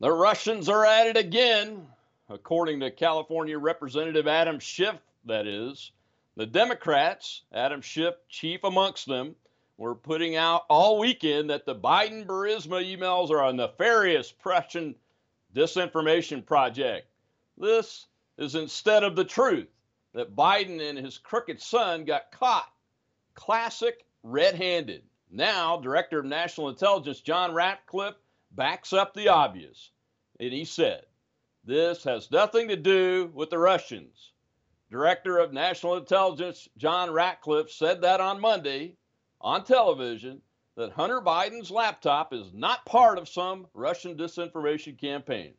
The Russians are at it again, according to California Representative Adam Schiff, that is. The Democrats, Adam Schiff chief amongst them, were putting out all weekend that the Biden Burisma emails are a nefarious Prussian disinformation project. This is instead of the truth that Biden and his crooked son got caught. Classic red handed. Now, Director of National Intelligence John Ratcliffe backs up the obvious. And he said, This has nothing to do with the Russians. Director of National Intelligence John Ratcliffe said that on Monday on television that Hunter Biden's laptop is not part of some Russian disinformation campaign.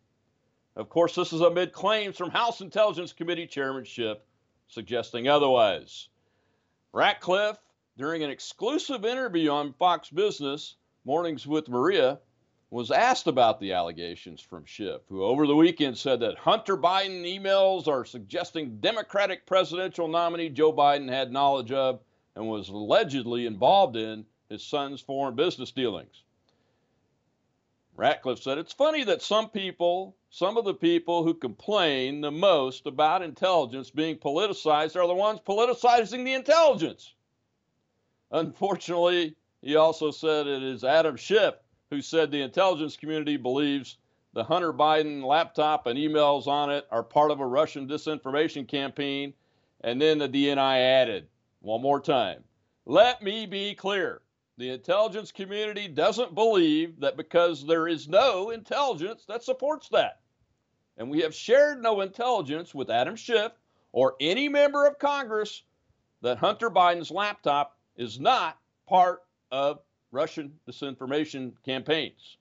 Of course, this is amid claims from House Intelligence Committee chairman Schiff suggesting otherwise. Ratcliffe, during an exclusive interview on Fox Business, Mornings with Maria, was asked about the allegations from Schiff, who over the weekend said that Hunter Biden emails are suggesting Democratic presidential nominee Joe Biden had knowledge of and was allegedly involved in his son's foreign business dealings. Ratcliffe said, It's funny that some people, some of the people who complain the most about intelligence being politicized are the ones politicizing the intelligence. Unfortunately, he also said it is Adam Schiff who said the intelligence community believes the Hunter Biden laptop and emails on it are part of a Russian disinformation campaign. And then the DNI added, one more time, let me be clear. The intelligence community doesn't believe that because there is no intelligence that supports that. And we have shared no intelligence with Adam Schiff or any member of Congress that Hunter Biden's laptop is not part of Russian disinformation campaigns.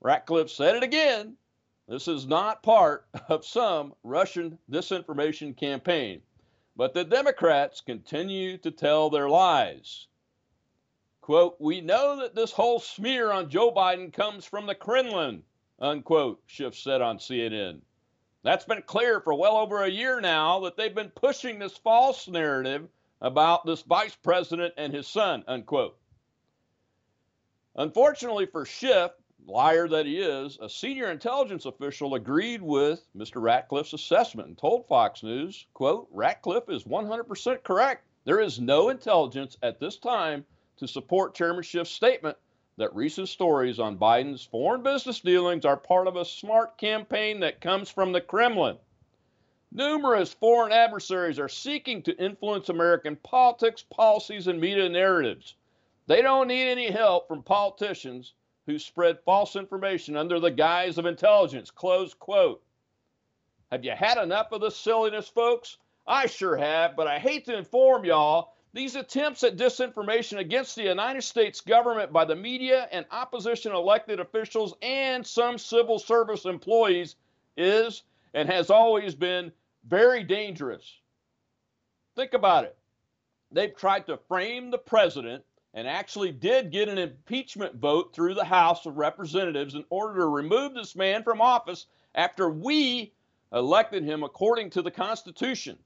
Ratcliffe said it again. This is not part of some Russian disinformation campaign. But the Democrats continue to tell their lies. Quote, we know that this whole smear on Joe Biden comes from the Kremlin, unquote, Schiff said on CNN. That's been clear for well over a year now that they've been pushing this false narrative about this vice president and his son, unquote. Unfortunately for Schiff, liar that he is, a senior intelligence official agreed with Mr. Ratcliffe's assessment and told Fox News, quote, Ratcliffe is 100% correct. There is no intelligence at this time to support Chairman Schiff's statement that recent stories on Biden's foreign business dealings are part of a smart campaign that comes from the Kremlin. Numerous foreign adversaries are seeking to influence American politics, policies, and media narratives. They don't need any help from politicians who spread false information under the guise of intelligence. Close quote. Have you had enough of this silliness, folks? I sure have, but I hate to inform y'all these attempts at disinformation against the United States government by the media and opposition elected officials and some civil service employees is and has always been very dangerous. Think about it. They've tried to frame the president and actually did get an impeachment vote through the House of Representatives in order to remove this man from office after we elected him according to the Constitution.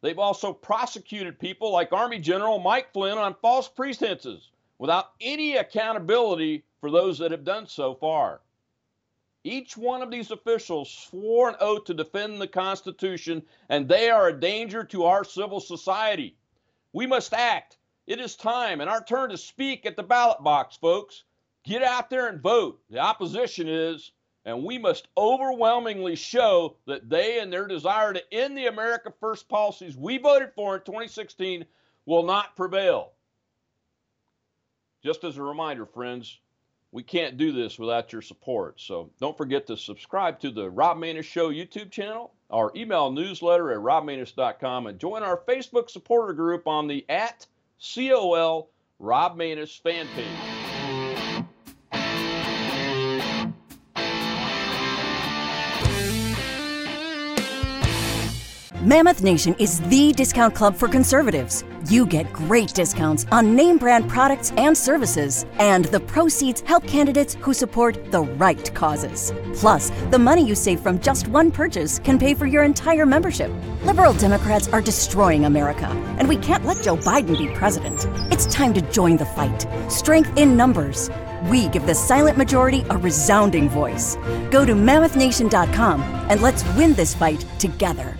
They've also prosecuted people like Army General Mike Flynn on false pretenses without any accountability for those that have done so far. Each one of these officials swore an oath to defend the Constitution, and they are a danger to our civil society. We must act it is time and our turn to speak at the ballot box, folks. Get out there and vote. The opposition is, and we must overwhelmingly show that they and their desire to end the America First policies we voted for in 2016 will not prevail. Just as a reminder, friends, we can't do this without your support. So don't forget to subscribe to the Rob Maness Show YouTube channel, our email newsletter at robmaness.com, and join our Facebook supporter group on the at COL Rob Maness fan page. Mammoth Nation is the discount club for conservatives. You get great discounts on name brand products and services, and the proceeds help candidates who support the right causes. Plus, the money you save from just one purchase can pay for your entire membership. Liberal Democrats are destroying America, and we can't let Joe Biden be president. It's time to join the fight. Strength in numbers. We give the silent majority a resounding voice. Go to mammothnation.com and let's win this fight together.